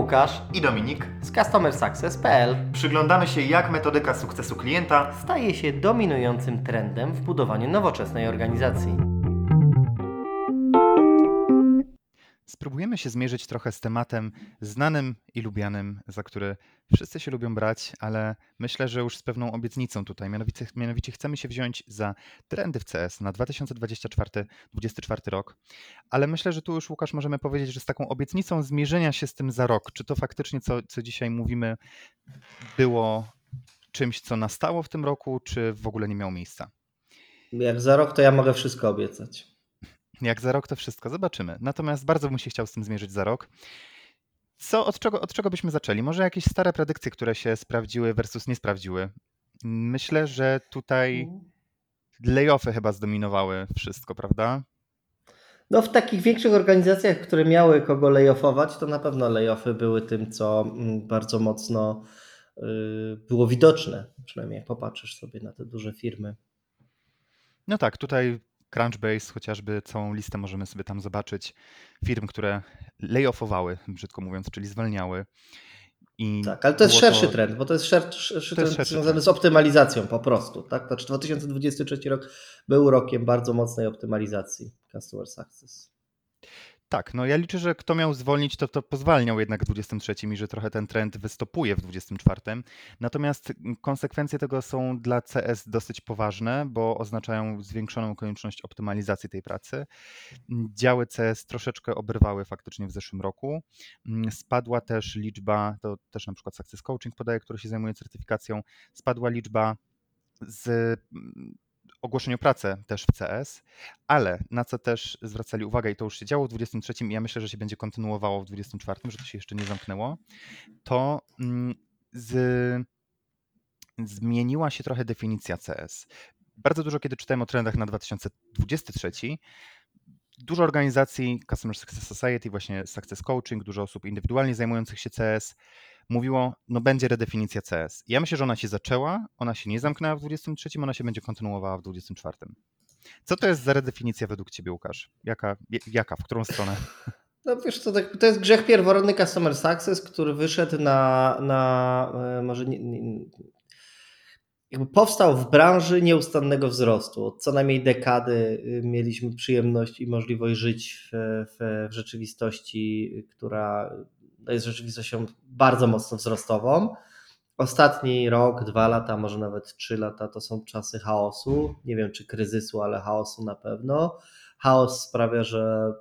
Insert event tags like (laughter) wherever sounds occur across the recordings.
Łukasz i Dominik z CustomerSuccess.pl przyglądamy się, jak metodyka sukcesu klienta staje się dominującym trendem w budowaniu nowoczesnej organizacji. Spróbujemy się zmierzyć trochę z tematem znanym i lubianym, za który wszyscy się lubią brać, ale myślę, że już z pewną obietnicą tutaj. Mianowicie, mianowicie chcemy się wziąć za trendy w CS na 2024-2024 rok. Ale myślę, że tu już Łukasz możemy powiedzieć, że z taką obietnicą zmierzenia się z tym za rok, czy to faktycznie, co, co dzisiaj mówimy, było czymś, co nastało w tym roku, czy w ogóle nie miało miejsca? Jak za rok, to ja mogę wszystko obiecać. Jak za rok to wszystko, zobaczymy. Natomiast bardzo bym się chciał z tym zmierzyć za rok. Co, od, czego, od czego byśmy zaczęli? Może jakieś stare predykcje, które się sprawdziły versus nie sprawdziły? Myślę, że tutaj layoffy chyba zdominowały wszystko, prawda? No w takich większych organizacjach, które miały kogo layoffować, to na pewno layoffy były tym, co mm, bardzo mocno y, było widoczne. Przynajmniej jak popatrzysz sobie na te duże firmy. No tak, tutaj Crunchbase, chociażby całą listę możemy sobie tam zobaczyć firm, które layoffowały, brzydko mówiąc, czyli zwalniały. I tak, ale to jest szerszy to... trend, bo to jest szerszy, to jest trend związany trend. z optymalizacją po prostu. Tak? Znaczy 2023 rok był rokiem bardzo mocnej optymalizacji Customer Success. Tak, no ja liczę, że kto miał zwolnić, to, to pozwalniał jednak w 23 i że trochę ten trend wystopuje w 24. Natomiast konsekwencje tego są dla CS dosyć poważne, bo oznaczają zwiększoną konieczność optymalizacji tej pracy. Działy CS troszeczkę oberwały faktycznie w zeszłym roku. Spadła też liczba, to też na przykład Success Coaching podaje, który się zajmuje certyfikacją, spadła liczba z ogłoszeniu pracy też w CS, ale na co też zwracali uwagę i to już się działo w 23 i ja myślę, że się będzie kontynuowało w 24, że to się jeszcze nie zamknęło, to mm, z, zmieniła się trochę definicja CS. Bardzo dużo, kiedy czytałem o trendach na 2023, dużo organizacji, Customer Success Society, właśnie Success Coaching, dużo osób indywidualnie zajmujących się CS mówiło, no będzie redefinicja CS. Ja myślę, że ona się zaczęła, ona się nie zamknęła w 23, ona się będzie kontynuowała w 24. Co to jest za redefinicja według Ciebie, Łukasz? Jaka, jaka w którą stronę? (laughs) No wiesz co, to jest grzech pierworodny Customer Success, który wyszedł na, na e, może nie, nie, jakby powstał w branży nieustannego wzrostu. Od co najmniej dekady y, mieliśmy przyjemność i możliwość żyć w, w, w rzeczywistości, która jest rzeczywistością bardzo mocno wzrostową. Ostatni rok, dwa lata, może nawet trzy lata to są czasy chaosu. Nie wiem czy kryzysu, ale chaosu na pewno. Chaos sprawia, że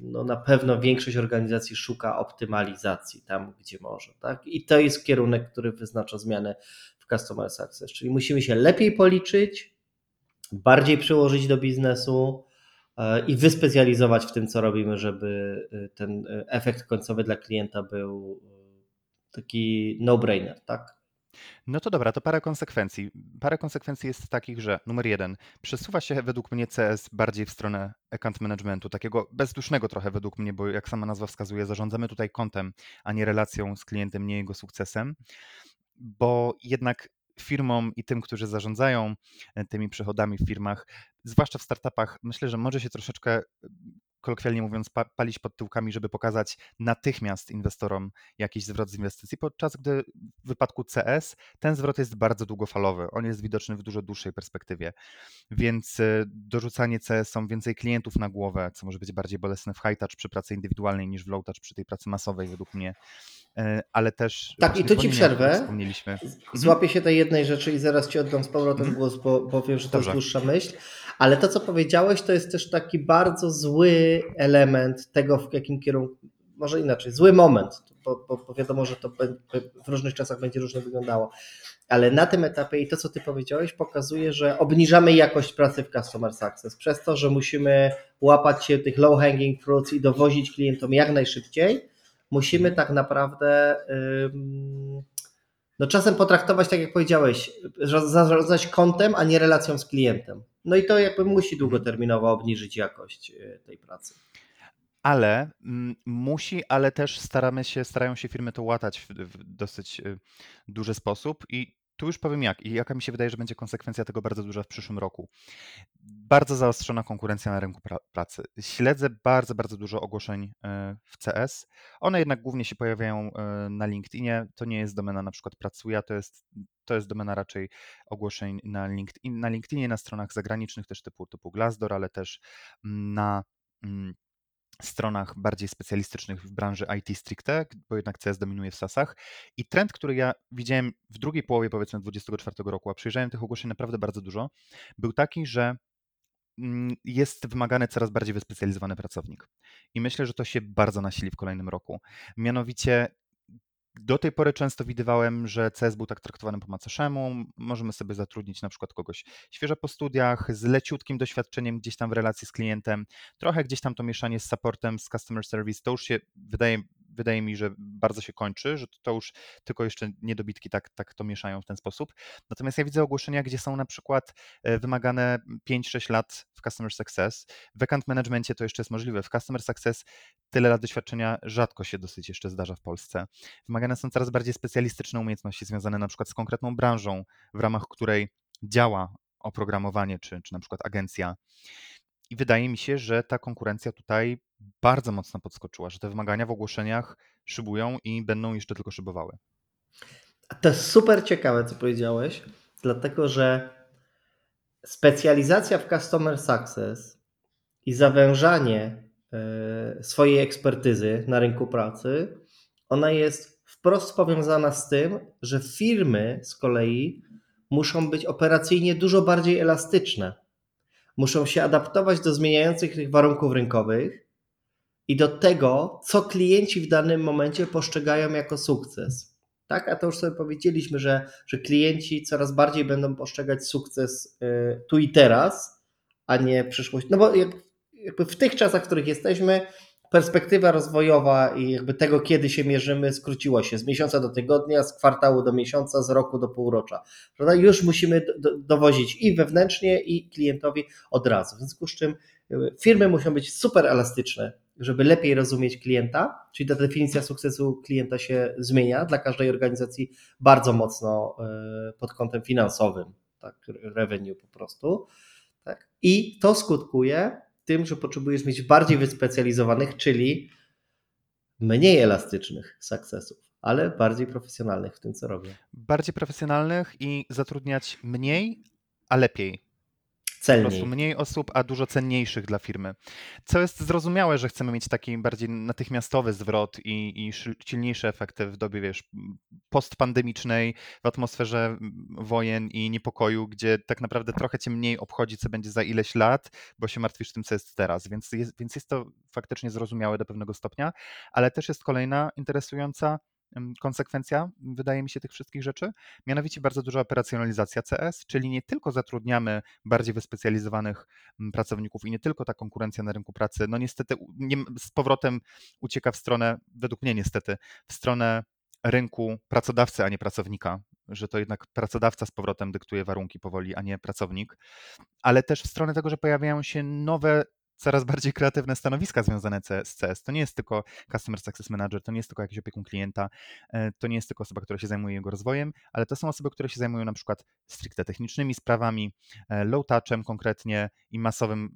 no na pewno większość organizacji szuka optymalizacji tam, gdzie może. Tak? I to jest kierunek, który wyznacza zmiany Customer Success. Czyli musimy się lepiej policzyć, bardziej przyłożyć do biznesu, E, i wyspecjalizować w tym, co robimy, żeby e, ten e, efekt końcowy dla klienta był taki no-brainer, tak? No to dobra, to parę konsekwencji. Parę konsekwencji jest takich, że numer jeden, przesuwa się według mnie CS bardziej w stronę account managementu, takiego bezdusznego trochę według mnie, bo jak sama nazwa wskazuje, zarządzamy tutaj kontem, a nie relacją z klientem, nie jego sukcesem, bo jednak firmom i tym, którzy zarządzają e, tymi przychodami w firmach, zwłaszcza w startupach, myślę, że może się troszeczkę kolokwialnie mówiąc, palić pod tyłkami, żeby pokazać natychmiast inwestorom jakiś zwrot z inwestycji, podczas gdy w wypadku CS ten zwrot jest bardzo długofalowy. On jest widoczny w dużo dłuższej perspektywie. Więc e, dorzucanie CS są więcej klientów na głowę, co może być bardziej bolesne w high touch przy pracy indywidualnej niż w low touch przy tej pracy masowej, według mnie. E, ale też. Tak, i tu ci przerwę. Wspomnieliśmy. Mhm. Złapię się tej jednej rzeczy i zaraz ci oddam z powrotem mhm. głos, bo, bo wiem, że to Dobrze. jest dłuższa myśl. Ale to, co powiedziałeś, to jest też taki bardzo zły element tego, w jakim kierunku. Może inaczej, zły moment, bo, bo, bo wiadomo, że to w różnych czasach będzie różnie wyglądało. Ale na tym etapie i to, co ty powiedziałeś, pokazuje, że obniżamy jakość pracy w Customer Success przez to, że musimy łapać się tych low hanging fruits i dowozić klientom jak najszybciej musimy tak naprawdę no czasem potraktować, tak jak powiedziałeś, zarządzać kontem, a nie relacją z klientem. No i to jakby musi długoterminowo obniżyć jakość y, tej pracy. Ale mm, musi, ale też staramy się, starają się firmy to łatać w, w dosyć y, duży sposób i tu już powiem jak i jaka mi się wydaje, że będzie konsekwencja tego bardzo duża w przyszłym roku. Bardzo zaostrzona konkurencja na rynku pra pracy. Śledzę bardzo, bardzo dużo ogłoszeń e, w CS. One jednak głównie się pojawiają e, na LinkedInie. To nie jest domena na przykład Pracuja, to jest, to jest domena raczej ogłoszeń na, LinkedIn, na LinkedInie, na stronach zagranicznych też typu, typu Glassdoor, ale też na mm, stronach bardziej specjalistycznych w branży IT stricte, bo jednak CS dominuje w SASach. I trend, który ja widziałem w drugiej połowie powiedzmy 2024 roku, a przyjrzałem tych ogłoszeń naprawdę bardzo dużo, był taki, że mm, jest wymagany coraz bardziej wyspecjalizowany pracownik. I myślę, że to się bardzo nasili w kolejnym roku. Mianowicie do tej pory często widywałem, że CS był tak traktowany po macoszemu. Możemy sobie zatrudnić na przykład kogoś świeżo po studiach, z leciutkim doświadczeniem gdzieś tam w relacji z klientem, trochę gdzieś tam to mieszanie z supportem, z customer service, to już się wydaje, wydaje mi, że bardzo się kończy, że to już tylko jeszcze niedobitki tak, tak to mieszają w ten sposób. Natomiast ja widzę ogłoszenia, gdzie są na przykład e, wymagane 5-6 lat w Customer Success. W account managementie to jeszcze jest możliwe. W Customer Success tyle lat doświadczenia rzadko się dosyć jeszcze zdarza w Polsce. Wymagane są coraz bardziej specjalistyczne umiejętności związane na przykład z konkretną branżą, w ramach której działa oprogramowanie czy, czy na przykład agencja. I wydaje mi się, że ta konkurencja tutaj bardzo mocno podskoczyła, że te wymagania w ogłoszeniach szybują i będą jeszcze tylko szybowały. To jest super ciekawe, co powiedziałeś, dlatego że specjalizacja w Customer Success i zawężanie e, swojej ekspertyzy na rynku pracy, ona jest wprost powiązana z tym, że firmy z kolei muszą być operacyjnie dużo bardziej elastyczne. Muszą się adaptować do zmieniających tych warunków rynkowych i do tego, co klienci w danym momencie postrzegają jako sukces. Tak, a to już sobie powiedzieliśmy, że, że klienci coraz bardziej będą postrzegać sukces y, tu i teraz, a nie przyszłość. No bo jakby w tych czasach, w których jesteśmy, perspektywa rozwojowa i jakby tego, kiedy się mierzymy, skróciła się z miesiąca do tygodnia, z kwartału do miesiąca, z roku do półrocza. Prawda? Już musimy do, dowozić i wewnętrznie, i klientowi od razu. W związku z czym firmy muszą być super elastyczne, żeby lepiej rozumieć klienta, czyli ta definicja sukcesu klienta się zmienia dla każdej organizacji bardzo mocno e, pod kątem finansowym, tak, revenue po prostu. Tak? I to skutkuje tym, że potrzebujesz mieć bardziej wyspecjalizowanych, czyli mniej elastycznych sukcesów, ale bardziej profesjonalnych w tym, co robię. Bardziej profesjonalnych i zatrudniać mniej, a lepiej. Celniej. Po prostu mniej osób, a dużo cenniejszych dla firmy. Co jest zrozumiałe, że chcemy mieć taki bardziej natychmiastowy zwrot i, i silniejsze efekty w dobie, wiesz, postpandemicznej, w atmosferze wojen i niepokoju, gdzie tak naprawdę trochę cię mniej obchodzi, co będzie za ileś lat, bo się martwisz tym, co jest teraz. Więc jest, więc jest to faktycznie zrozumiałe do pewnego stopnia, ale też jest kolejna interesująca konsekwencja, wydaje mi się, tych wszystkich rzeczy. Mianowicie bardzo duża operacjonalizacja CS, czyli nie tylko zatrudniamy bardziej wyspecjalizowanych pracowników i nie tylko ta konkurencja na rynku pracy, no niestety nie, z powrotem ucieka w stronę, według mnie niestety, w stronę rynku pracodawcy, a nie pracownika, że to jednak pracodawca z powrotem dyktuje warunki powoli, a nie pracownik, ale też w stronę tego, że pojawiają się nowe coraz bardziej kreatywne stanowiska związane z CS. To nie jest tylko Customer Success Manager, to nie jest tylko jakiś opiekun klienta, e, to nie jest tylko osoba, która się zajmuje jego rozwojem, ale to są osoby, które się zajmują na przykład stricte technicznymi sprawami, e, low touchem konkretnie i masowym,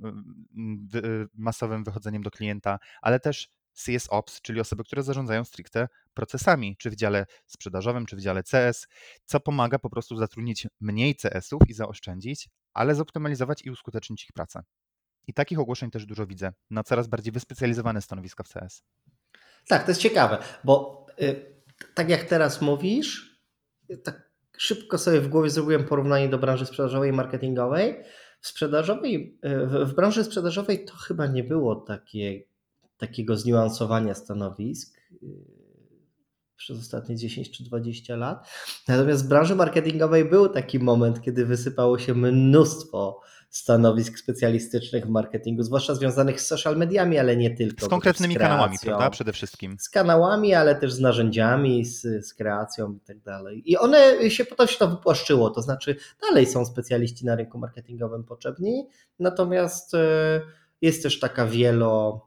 masowym wychodzeniem do klienta, ale też CS Ops, czyli osoby, które zarządzają stricte procesami, czy w dziale sprzedażowym, czy w dziale CS, co pomaga po prostu zatrudnić mniej CS-ów i zaoszczędzić, ale zoptymalizować i uskutecznić ich pracę. I takich ogłoszeń też dużo widzę na coraz bardziej wyspecjalizowane stanowiska w CS. Tak, to jest ciekawe, bo y, tak jak teraz mówisz, tak szybko sobie w głowie zrobiłem porównanie do branży sprzedażowej i marketingowej. W sprzedażowej, y, w, w branży sprzedażowej to chyba nie było takie, takiego zniuansowania stanowisk y, przez ostatnie 10 czy 20 lat. Natomiast w branży marketingowej był taki moment, kiedy wysypało się mnóstwo stanowisk specjalistycznych w marketingu, zwłaszcza związanych z social mediami, ale nie tylko. Z konkretnymi z kanałami, prawda? Przede wszystkim. Z kanałami, ale też z narzędziami, z, z kreacją i tak dalej. I one się potem się to wypłaszczyło, to znaczy dalej są specjaliści na rynku marketingowym potrzebni, natomiast e, jest też taka wielo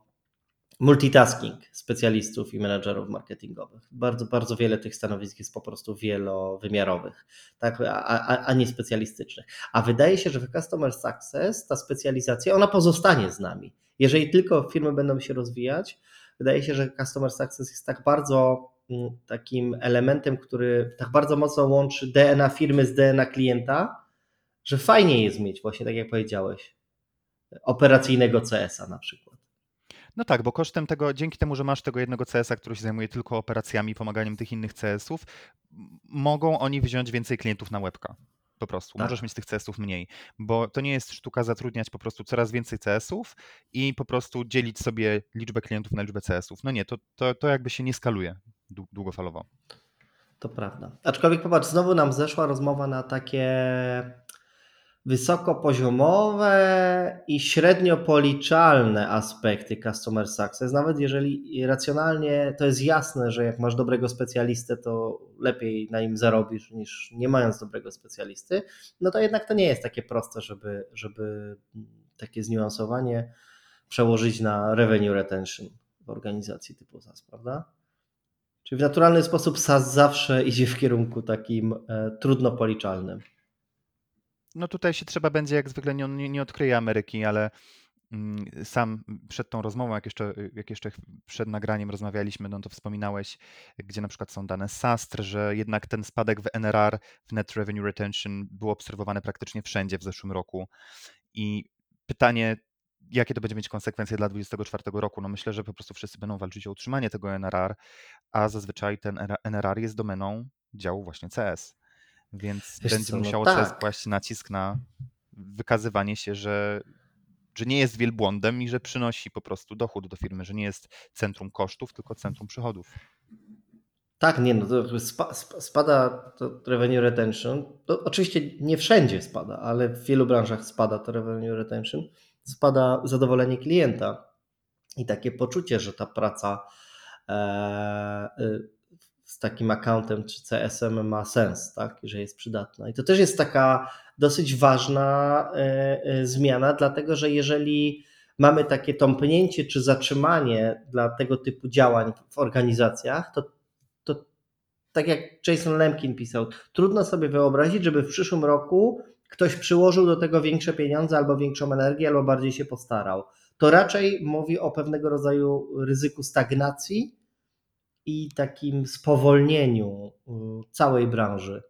multitasking specjalistów i menedżerów marketingowych. Bardzo, bardzo wiele tych stanowisk jest po prostu wielowymiarowych, tak, a, a, a nie specjalistycznych. A wydaje się, że w Customer Success ta specjalizacja, ona pozostanie z nami. Jeżeli tylko firmy będą się rozwijać, wydaje się, że Customer Success jest tak bardzo mm, takim elementem, który tak bardzo mocno łączy DNA firmy z DNA klienta, że fajnie jest mieć właśnie, tak jak powiedziałeś, operacyjnego CS-a na przykład. No tak, bo kosztem tego, dzięki temu, że masz tego jednego CS-a, który się zajmuje tylko operacjami, pomaganiem tych innych CS-ów, mogą oni wziąć więcej klientów na łebka. Po prostu. Tak. Możesz mieć tych CS-ów mniej, bo to nie jest sztuka zatrudniać po prostu coraz więcej CS-ów i po prostu dzielić sobie liczbę klientów na liczbę CS-ów. No nie, to, to, to jakby się nie skaluje długofalowo. To prawda. Aczkolwiek popatrz, znowu nam zeszła rozmowa na takie wysokopoziomowe i średnio policzalne aspekty customer success, nawet jeżeli racjonalnie to jest jasne, że jak masz dobrego specjalistę, to lepiej na nim zarobisz niż nie mając dobrego specjalisty, no to jednak to nie jest takie proste, żeby, żeby takie zniuansowanie przełożyć na revenue retention w organizacji typu SaaS, prawda? Czyli w naturalny sposób SaaS zawsze idzie w kierunku takim e, trudno policzalnym. No tutaj się trzeba będzie, jak zwykle nie, nie, odkryje Ameryki, ale mm, sam przed tą rozmową, jak jeszcze, jak jeszcze przed nagraniem rozmawialiśmy, no to wspominałeś, gdzie na przykład są dane SASTR, że jednak ten spadek w NRR, w Net Revenue Retention, był obserwowany praktycznie wszędzie w zeszłym roku. I pytanie, jakie to będzie mieć konsekwencje dla 2024 roku? No myślę, że po prostu wszyscy będą walczyć o utrzymanie tego NRR, a zazwyczaj ten NRR jest domeną działu właśnie CS. Więc Wiesz będzie co, no musiało tak. kłaść nacisk na wykazywanie się, że, że nie jest wielbłądem i że przynosi po prostu dochód do firmy, że nie jest centrum kosztów, tylko centrum przychodów. Tak, nie, no to spada to revenue retention. To oczywiście nie wszędzie spada, ale w wielu branżach spada to revenue retention. Spada zadowolenie klienta i takie poczucie, że ta praca e, y, z takim accountem czy CSM ma sens, tak, że jest przydatna. I to też jest taka dosyć ważna e, e, zmiana, dlatego że jeżeli mamy takie tąpnięcie czy zatrzymanie dla tego typu działań w organizacjach, to, to tak jak Jason Lemkin pisał, trudno sobie wyobrazić, żeby w przyszłym roku ktoś przyłożył do tego większe pieniądze albo większą energię, albo bardziej się postarał. To raczej mówi o pewnego rodzaju ryzyku stagnacji i takim spowolnieniu całej branży.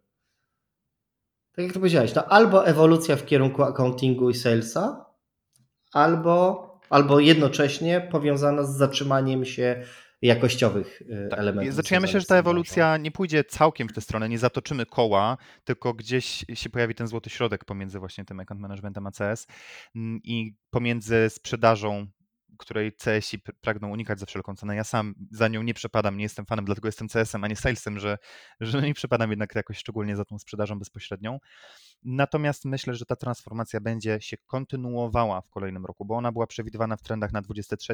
Tak jak to powiedziałeś, to albo ewolucja w kierunku accountingu i salesa, albo, albo jednocześnie powiązana z zatrzymaniem się jakościowych y, tak. elementów. Zaczyna myślę, że ta ewolucja nie pójdzie całkiem w tę stronę, nie zatoczymy koła, tylko gdzieś się pojawi ten złoty środek pomiędzy właśnie tym account managementem ACS mm, i pomiędzy sprzedażą której CS-i pragną unikać za wszelką cenę. Ja sam za nią nie przepadam, nie jestem fanem, dlatego jestem CS-em, a nie salesem, że, (laughs) że nie przepadam jednak jakoś szczególnie za tą sprzedażą bezpośrednią. Natomiast myślę, że ta transformacja będzie się kontynuowała w kolejnym roku, bo ona była przewidywana w trendach na 23,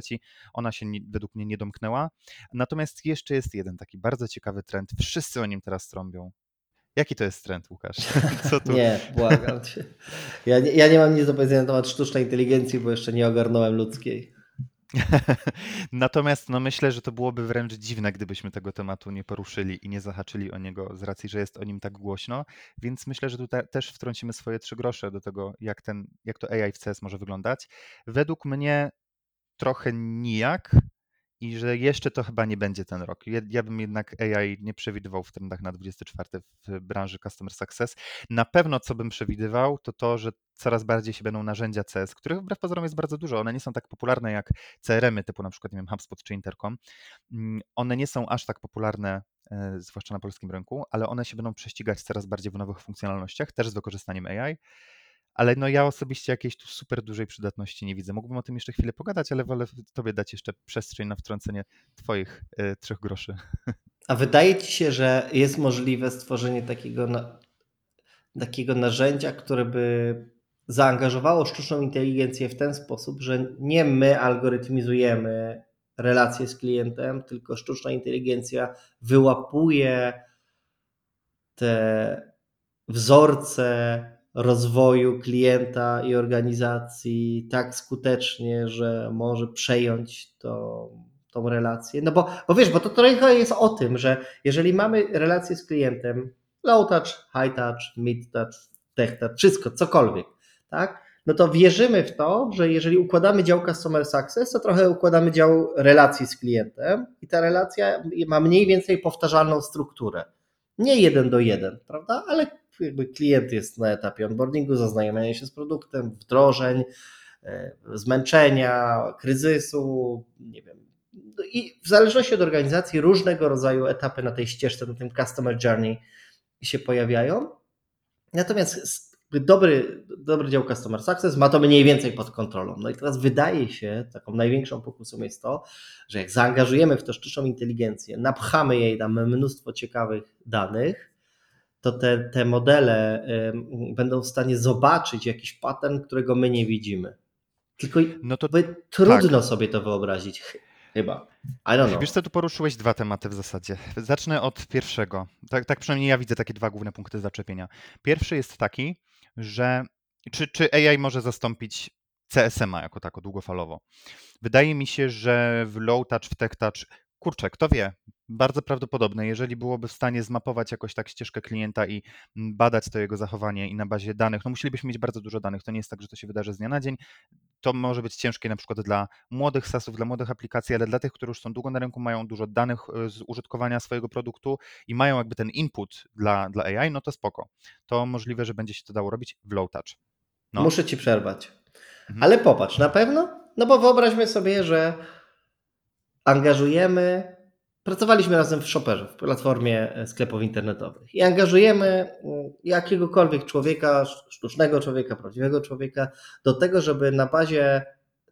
ona się nie, według mnie nie domknęła. Natomiast jeszcze jest jeden taki bardzo ciekawy trend, wszyscy o nim teraz trąbią. Jaki to jest trend, Łukasz? (laughs) Co tu? nie, błagam cię. Ja nie, ja nie mam nic do powiedzenia na temat sztucznej inteligencji, bo jeszcze nie ogarnąłem ludzkiej. (laughs) Natomiast no myślę, że to byłoby wręcz dziwne, gdybyśmy tego tematu nie poruszyli i nie zahaczyli o niego z racji, że jest o nim tak głośno, więc myślę, że tutaj też wtrącimy swoje trzy grosze do tego, jak, ten, jak to AI w CS może wyglądać. Według mnie trochę nijak, i że jeszcze to chyba nie będzie ten rok. Ja, ja, bym jednak AI nie przewidywał w trendach na 24 w branży Customer Success. Na pewno co bym przewidywał, to to, że coraz bardziej się będą narzędzia CS, których wbrew pozorom jest bardzo dużo. One nie są tak popularne jak CRM-y typu na przykład nie wiem, HubSpot czy Intercom. Mm, one nie są aż tak popularne e, zwłaszcza na polskim rynku, ale one się będą prześcigać coraz bardziej w nowych funkcjonalnościach, też z wykorzystaniem AI ale no ja osobiście jakiejś tu super dużej przydatności nie widzę. Mógłbym o tym jeszcze chwilę pogadać, ale wolę tobie dać jeszcze przestrzeń na wtrącenie twoich y, trzech groszy. A wydaje ci się, że jest możliwe stworzenie takiego, na, takiego narzędzia, które by zaangażowało sztuczną inteligencję w ten sposób, że nie my algorytmizujemy relacje z klientem, tylko sztuczna inteligencja wyłapuje te wzorce rozwoju klienta i organizacji tak skutecznie, że może przejąć to, tą relację. No bo, bo wiesz, bo to trochę jest o tym, że jeżeli mamy relację z klientem, low touch, high touch, mid touch, tech touch, wszystko, cokolwiek, tak? No to wierzymy w to, że jeżeli układamy dział Customer Success, to trochę układamy dział relacji z klientem i ta relacja ma mniej więcej powtarzalną strukturę. Nie jeden do jeden, prawda? Ale jakby klient jest na etapie onboardingu, zaznajomienia się z produktem, wdrożeń, e, zmęczenia, kryzysu, nie wiem. No I w zależności od organizacji różnego rodzaju etapy na tej ścieżce, na tym customer journey się pojawiają. Natomiast dobry, dobry dział Customer Success ma to mniej więcej pod kontrolą. No i teraz wydaje się, taką największą pokusą jest to, że jak zaangażujemy w to sztuczną inteligencję, napchamy jej tam mnóstwo ciekawych danych, to te, te modele będą w stanie zobaczyć jakiś pattern, którego my nie widzimy. Tylko No to trudno sobie to wyobrazić. Chyba. I don't know. Wiesz co, tu poruszyłeś dwa tematy w zasadzie. Zacznę od pierwszego. Tak, tak przynajmniej ja widzę takie dwa główne punkty zaczepienia. Pierwszy jest taki, że czy, czy AI może zastąpić CSM-a jako tako długofalowo? Wydaje mi się, że w low touch, w tech touch, kurczę, kto wie, bardzo prawdopodobne, jeżeli byłoby w stanie zmapować jakoś tak ścieżkę klienta i mm, badać to jego zachowanie i na bazie danych, no musielibyśmy mieć bardzo dużo danych, to nie jest tak, że to się wydarzy z dnia na dzień, to może być ciężkie na przykład dla młodych SaaSów, dla młodych aplikacji, ale dla tych, którzy już są długo na rynku, mają dużo danych e, z użytkowania swojego produktu i mają jakby ten input dla, dla AI, no to spoko. To możliwe, że będzie się to dało robić w low touch. No. Muszę ci przerwać. Mhm. Ale popatrz, na pewno? No bo wyobraźmy sobie, że angażujemy Pracowaliśmy razem w Shopperze, w platformie e, sklepów internetowych i angażujemy jakiegokolwiek człowieka, sztucznego człowieka, prawdziwego człowieka do tego, żeby na bazie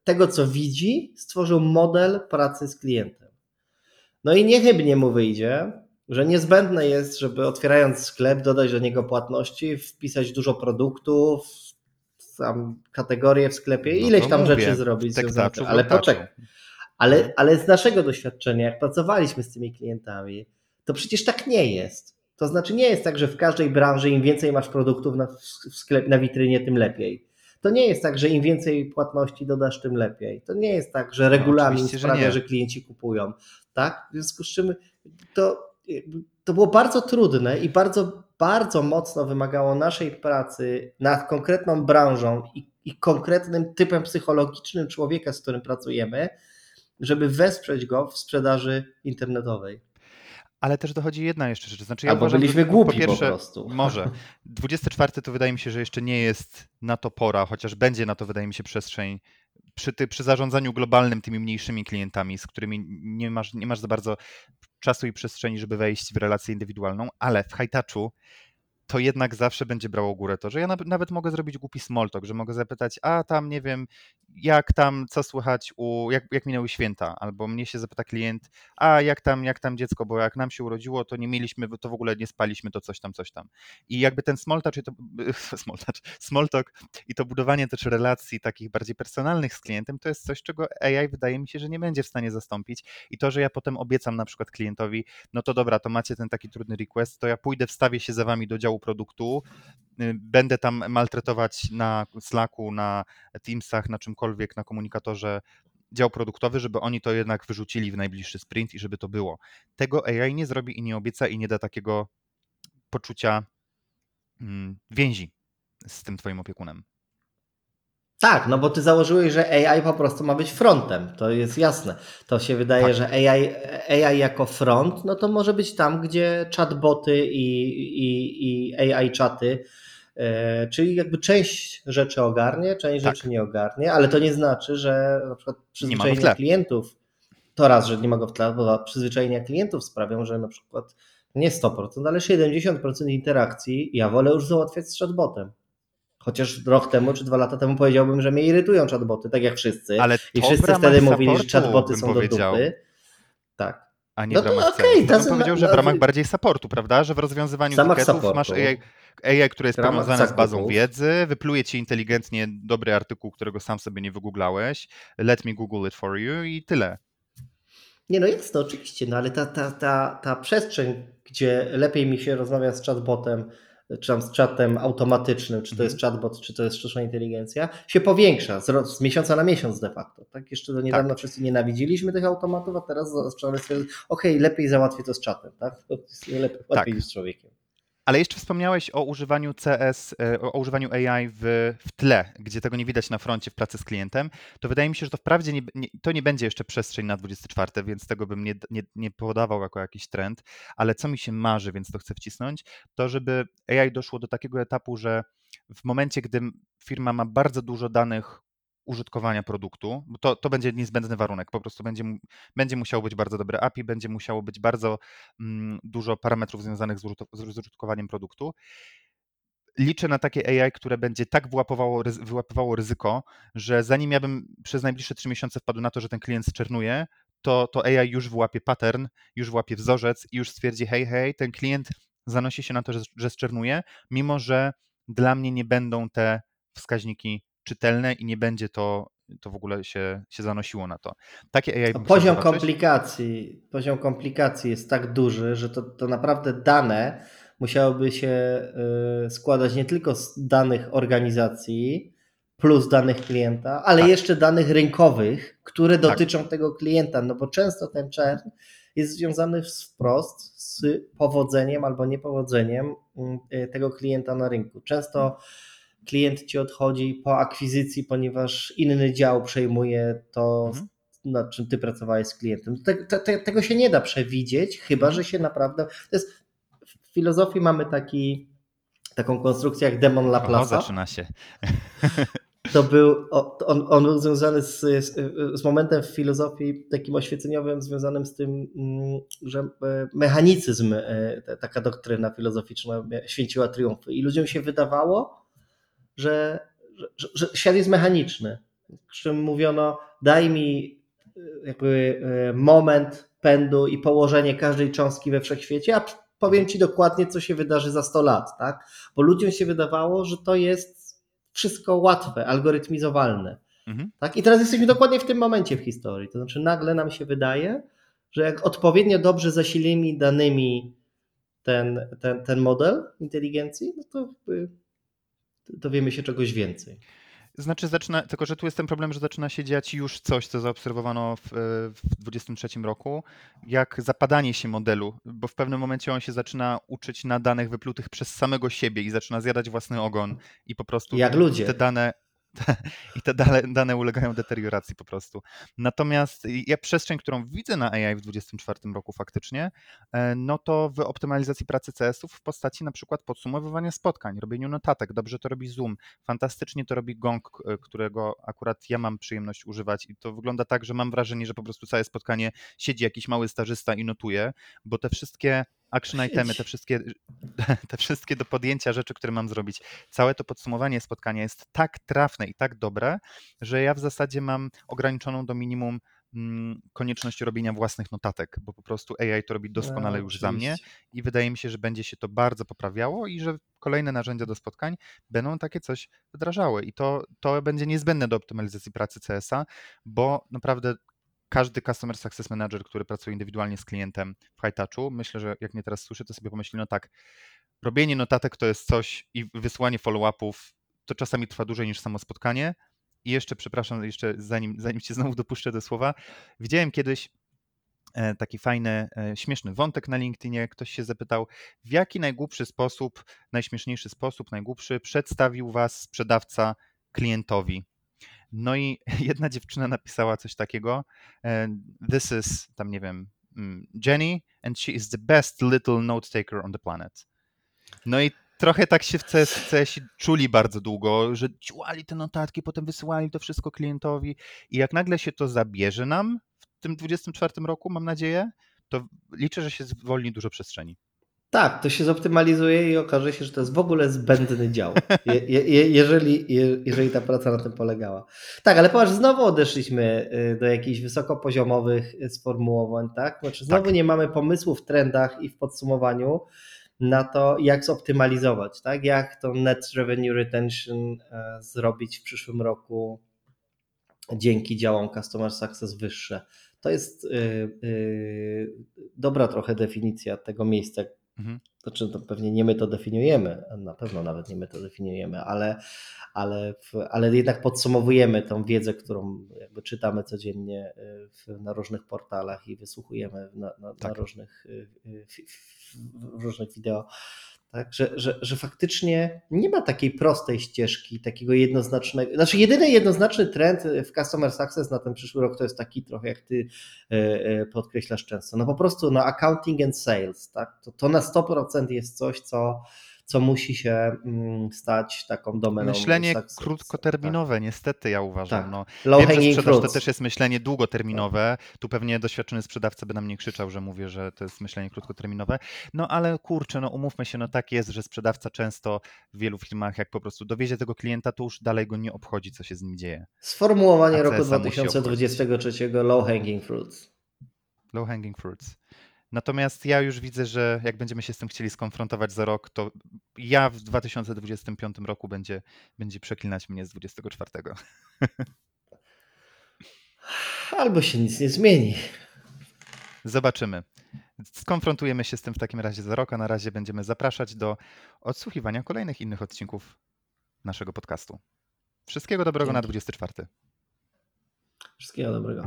tego, co widzi, stworzył model pracy z klientem. No i niechybnie mu wyjdzie, że niezbędne jest, żeby otwierając sklep, dodać do niego płatności, wpisać dużo produktów, tam kategorie w sklepie, no ileś tam mówię, rzeczy zrobić. Ale poczekaj. Ale, ale z naszego doświadczenia, jak pracowaliśmy z tymi klientami, to przecież tak nie jest. To znaczy nie jest tak, że w każdej branży im więcej masz produktów na, w sklep, na witrynie, tym lepiej. To nie jest tak, że im więcej płatności dodasz, tym lepiej. To nie jest tak, że regulamin no, sprawia, że, że, klienci kupują. Tak? W związku z czym to, to było bardzo trudne i bardzo, bardzo mocno wymagało naszej pracy nad konkretną branżą i, i konkretnym typem psychologicznym człowieka, z którym pracujemy, żeby wesprzeć go w sprzedaży internetowej. Ale też dochodzi jedna jeszcze rzecz. Znaczy ja Albo uważam, byliśmy głupi po, pierwsze, po prostu. (laughs) Może. 24 to wydaje mi się, że jeszcze nie jest na to pora, chociaż będzie na to, wydaje mi się, przestrzeń przy, ty, przy zarządzaniu globalnym tymi mniejszymi klientami, z którymi nie masz, nie masz za bardzo czasu i przestrzeni, żeby wejść w relację indywidualną, ale w high touchu to jednak zawsze będzie brało górę to, że ja nawet mogę zrobić głupi small talk, że mogę zapytać, a tam nie wiem, jak tam, co słychać, u, jak, jak minęły święta, albo mnie się zapyta klient, a jak tam, jak tam dziecko, bo jak nam się urodziło, to nie mieliśmy, to w ogóle nie spaliśmy, to coś tam, coś tam. I jakby ten i to, (laughs) small talk i to budowanie też relacji takich bardziej personalnych z klientem, to jest coś, czego AI wydaje mi się, że nie będzie w stanie zastąpić i to, że ja potem obiecam na przykład klientowi, no to dobra, to macie ten taki trudny request, to ja pójdę, wstawię się za wami do działu produktu, y, będę tam maltretować na Slacku, na Teamsach, na czymkolwiek, na komunikatorze dział produktowy, żeby oni to jednak wyrzucili w najbliższy sprint i żeby to było. Tego AI nie zrobi i nie obieca i nie da takiego poczucia mm, więzi z tym twoim opiekunem. Tak, no bo ty założyłeś, że AI po prostu ma być frontem. To jest jasne. To się wydaje, tak. że AI, AI jako front, no to może być tam, gdzie chatboty i, i, i AI czaty, e, czyli jakby część rzeczy ogarnie, część tak. rzeczy nie ogarnie, ale to nie znaczy, że na przykład przyzwyczajenia klientów, to raz, że nie mogą w tle, bo przyzwyczajenia klientów sprawią, że na przykład nie 100%, ale 70% interakcji ja wolę już załatwiać z chatbotem. Chociaż rok temu czy dwa lata temu powiedziałbym, że mnie irytują chatboty, tak jak wszyscy. Ale I wszyscy wtedy mówili, że chatboty są powiedział. do dupy. Tak. A nie no w ramach okay, ja bym powiedział, że w ramach bardziej supportu, prawda? Że w rozwiązywaniu ticketów masz AI, AI, które jest powiązane z bazą wiedzy, wypluje ci inteligentnie dobry artykuł, którego sam sobie nie wygooglałeś, let me google it for you i tyle. Nie, no jest to oczywiście, no ale ta, ta, ta, ta przestrzeń, gdzie lepiej mi się rozmawia z chatbotem, czy tam z czatem automatycznym, czy to Mhm. jest chatbot, czy to jest sztuczna inteligencja, się powiększa z, z miesiąca na miesiąc de facto. Tak? Jeszcze do niedawna wszyscy nienawidziliśmy tych automatów, a teraz zaczynamy stwierdzać, okej, lepiej załatwię to z czatem, tak? To jest lepiej, Tak. łatwiej z człowiekiem. Ale jeszcze wspomniałeś o używaniu CS, e, o używaniu AI w, w tle, gdzie tego nie widać na froncie w pracy z klientem. To wydaje mi się, że to wprawdzie nie, nie, to nie będzie jeszcze przestrzeń na 24, więc tego bym nie, nie, nie podawał jako jakiś trend, ale co mi się marzy, więc to chcę wcisnąć, to żeby AI doszło do takiego etapu, że w momencie, gdy firma ma bardzo dużo danych użytkowania produktu, bo to, to będzie niezbędny warunek, po prostu będzie, będzie musiało być bardzo dobre API, będzie musiało być bardzo mm, dużo parametrów związanych z, z użytkowaniem produktu. Liczę na takie AI, które będzie tak wyłapywało, ryzy- wyłapywało ryzyko, że zanim ja bym przez najbliższe trzy miesiące wpadł na to, że ten klient zczernuje, to, to AI już wyłapie pattern, już wyłapie wzorzec i już stwierdzi, hej, hej, ten klient zanosi się na to, że, że zczernuje, mimo że dla mnie nie będą te wskaźniki czytelne i nie będzie to, to w ogóle się, się zanosiło na to. Takie AI chciał Poziom komplikacji, poziom komplikacji jest tak duży, że to, to naprawdę dane musiałyby się y, składać nie tylko z danych organizacji plus danych klienta, ale Tak. jeszcze danych rynkowych, które Tak. dotyczą tego klienta, no bo często ten czern jest związany wprost z powodzeniem albo niepowodzeniem mm, y, tego klienta na rynku. Często klient ci odchodzi po akwizycji, ponieważ inny dział przejmuje to, Mhm. nad czym ty pracowałeś z klientem. Te, te, te, tego się nie da przewidzieć, chyba Mhm. że się naprawdę. To jest, w filozofii mamy taki, taką konstrukcję jak demon O, Laplace'a. zaczyna się. To był, o- on, on był związany z, z, z momentem w filozofii takim oświeceniowym, związanym z tym, mm, że e, mechanicyzm, e, ta- taka doktryna filozoficzna święciła triumfy. I ludziom się wydawało, że, że, że, świat jest mechaniczny. Przy czym mówiono, daj mi e, jakby e, moment pędu i położenie każdej cząstki we wszechświecie, a powiem ci dokładnie, co się wydarzy za 100 lat. Tak? Bo ludziom się wydawało, że to jest wszystko łatwe, algorytmizowalne. Mhm. Tak? I teraz jesteśmy dokładnie w tym momencie w historii. To znaczy, nagle nam się wydaje, że jak odpowiednio dobrze zasilimy danymi ten, ten, ten model inteligencji, no to, dowiemy się czegoś więcej. Znaczy zaczyna, tylko że tu jest ten problem, że zaczyna się dziać już coś, co zaobserwowano w, w 23 roku, jak zapadanie się modelu, bo w pewnym momencie on się zaczyna uczyć na danych wyplutych przez samego siebie i zaczyna zjadać własny ogon i po prostu Jak ludzie. te dane (laughs) i te dane, ulegają deterioracji po prostu. Natomiast ja przestrzeń, którą widzę na AI w 24 roku faktycznie, e, no to w optymalizacji pracy CS-ów w postaci na przykład podsumowywania spotkań, robieniu notatek, dobrze to robi Zoom, fantastycznie to robi Gong, którego akurat ja mam przyjemność używać i to wygląda tak, że mam wrażenie, że po prostu całe spotkanie siedzi jakiś mały stażysta i notuje, bo te wszystkie action itemy, te wszystkie, (laughs) te wszystkie do podjęcia rzeczy, które mam zrobić, całe to podsumowanie spotkania jest tak trafne i tak dobre, że ja w zasadzie mam ograniczoną do minimum mm, konieczność robienia własnych notatek, bo po prostu AI to robi doskonale No, już za mnie i wydaje mi się, że będzie się to bardzo poprawiało i że kolejne narzędzia do spotkań będą takie coś wdrażały. I to, to będzie niezbędne do optymalizacji pracy CS-a, bo naprawdę każdy Customer Success Manager, który pracuje indywidualnie z klientem w high touchu, myślę, że jak mnie teraz słyszy, to sobie pomyśli, no tak, robienie notatek to jest coś i wysyłanie follow-upów to czasami trwa dłużej niż samo spotkanie. I jeszcze, przepraszam, jeszcze zanim, zanim cię znowu dopuszczę do słowa, widziałem kiedyś e, taki fajny, e, śmieszny wątek na LinkedInie. Ktoś się zapytał, w jaki najgłupszy sposób, najśmieszniejszy sposób, najgłupszy przedstawił was sprzedawca klientowi. No i (laughs) jedna dziewczyna napisała coś takiego. e, This is, tam nie wiem, mm, Jenny, and she is the best little note taker on the planet. No i trochę tak się w CS, czuli bardzo długo, że ciłali te notatki, potem wysyłali to wszystko klientowi i jak nagle się to zabierze nam w tym 24 roku, mam nadzieję, to liczę, że się zwolni dużo przestrzeni. Tak, to się zoptymalizuje i okaże się, że to jest w ogóle zbędny dział, je, je, jeżeli, je, jeżeli ta praca na tym polegała. Tak, ale popatrz, znowu odeszliśmy y, do jakichś wysokopoziomowych y, sformułowań, tak? Znaczy znowu Tak. nie mamy pomysłu w trendach i w podsumowaniu na to, jak zoptymalizować, tak? Jak to net revenue retention e, zrobić w przyszłym roku dzięki działom Customer Success wyższe. To jest y, y, dobra trochę definicja tego miejsca, Mhm. Znaczy, to pewnie nie my to definiujemy, na pewno nawet nie my to definiujemy, ale, ale, ale jednak podsumowujemy tą wiedzę, którą jakby czytamy codziennie y, w, na różnych portalach i wysłuchujemy na, na, na Tak. różnych, y, y, w, w, w różnych wideo. Tak, że, że, że faktycznie nie ma takiej prostej ścieżki, takiego jednoznacznego. Znaczy, jedyny jednoznaczny trend w Customer Success na ten przyszły rok to jest taki trochę, jak ty e, e, podkreślasz często. No po prostu na accounting and sales, tak? To, to na 100% jest coś, co, co musi się mm, stać taką domeną. Myślenie success, krótkoterminowe, niestety ja uważam. Tak. No, Tak. Low Wiem, że sprzedaż to też jest myślenie długoterminowe. Tu pewnie doświadczony sprzedawca by na mnie krzyczał, że mówię, że to jest myślenie krótkoterminowe. No ale kurczę, no umówmy się, no tak jest, że sprzedawca często w wielu firmach, jak po prostu dowiezie tego klienta, to już dalej go nie obchodzi, co się z nim dzieje. Sformułowanie roku CS-a musi 2023 low hanging fruits. Low hanging fruits. Natomiast ja już widzę, że jak będziemy się z tym chcieli skonfrontować za rok, to ja w 2025 roku będzie, będzie przeklinać mnie z 24. (laughs) Albo się nic nie zmieni. Zobaczymy. Skonfrontujemy się z tym w takim razie za rok, a na razie będziemy zapraszać do odsłuchiwania kolejnych innych odcinków naszego podcastu. Wszystkiego dobrego na Dzięki. 24. Wszystkiego dobrego.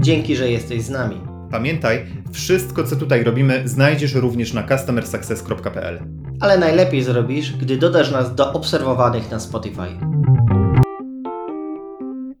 Dzięki, że jesteś z nami. Pamiętaj, wszystko co tutaj robimy znajdziesz również na customersuccess.pl. Ale najlepiej zrobisz, gdy dodasz nas do obserwowanych na Spotify.